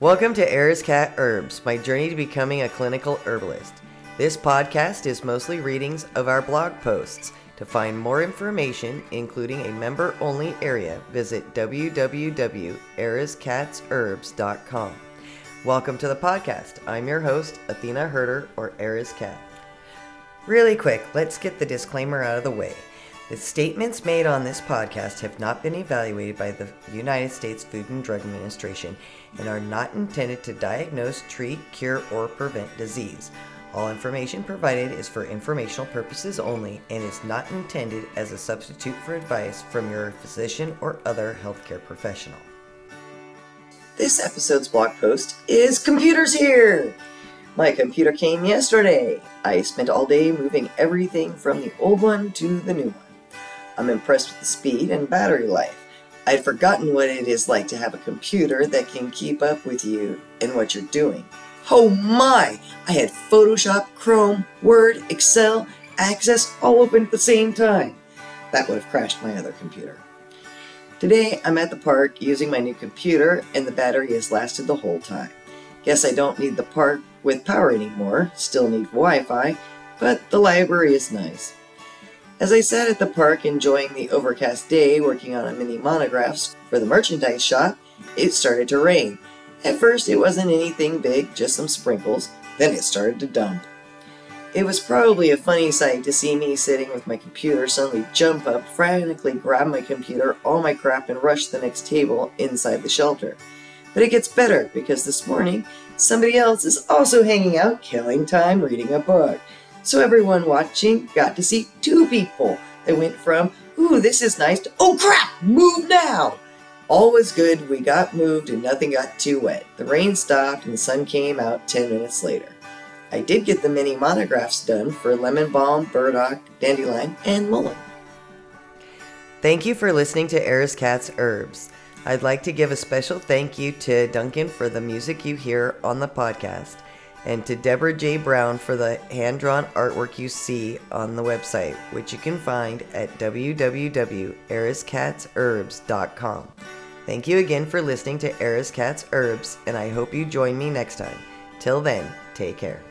Welcome to Eris Cat Herbs, my journey to becoming a clinical herbalist. This podcast is mostly readings of our blog posts. To find more information, including a member only area, visit www.arizkattsherbs.com. Welcome to the podcast. I'm your host, Athena Herder, or Eris Cat. Really quick, let's get the disclaimer out of the way. The statements made on this podcast have not been evaluated by the United States Food and Drug Administration and are not intended to diagnose, treat, cure, or prevent disease. All information provided is for informational purposes only and is not intended as a substitute for advice from your physician or other healthcare professional. This episode's blog post is Computers Here! My computer came yesterday. I spent all day moving everything from the old one to the new one. I'm impressed with the speed and battery life. I'd forgotten what it is like to have a computer that can keep up with you and what you're doing. Oh my! I had Photoshop, Chrome, Word, Excel, Access all open at the same time. That would have crashed my other computer. Today, I'm at the park using my new computer, and the battery has lasted the whole time. Guess I don't need the park with power anymore, still need Wi Fi, but the library is nice. As I sat at the park enjoying the overcast day working on a mini monographs for the merchandise shop, it started to rain. At first, it wasn't anything big, just some sprinkles, then it started to dump. It was probably a funny sight to see me sitting with my computer suddenly jump up, frantically grab my computer, all my crap, and rush to the next table inside the shelter. But it gets better because this morning, somebody else is also hanging out, killing time reading a book. So everyone watching got to see two people They went from, ooh, this is nice, to, oh crap, move now! All was good, we got moved and nothing got too wet. The rain stopped and the sun came out 10 minutes later. I did get the mini monographs done for lemon balm, burdock, dandelion, and mullein. Thank you for listening to Eris Cat's Herbs. I'd like to give a special thank you to Duncan for the music you hear on the podcast and to Debora J. Brown for the hand drawn artwork you see on the website, which you can find at www.arizkattsherbs.com. Thank you again for listening to Eris Cats Herbs, and I hope you join me next time. Till then, take care.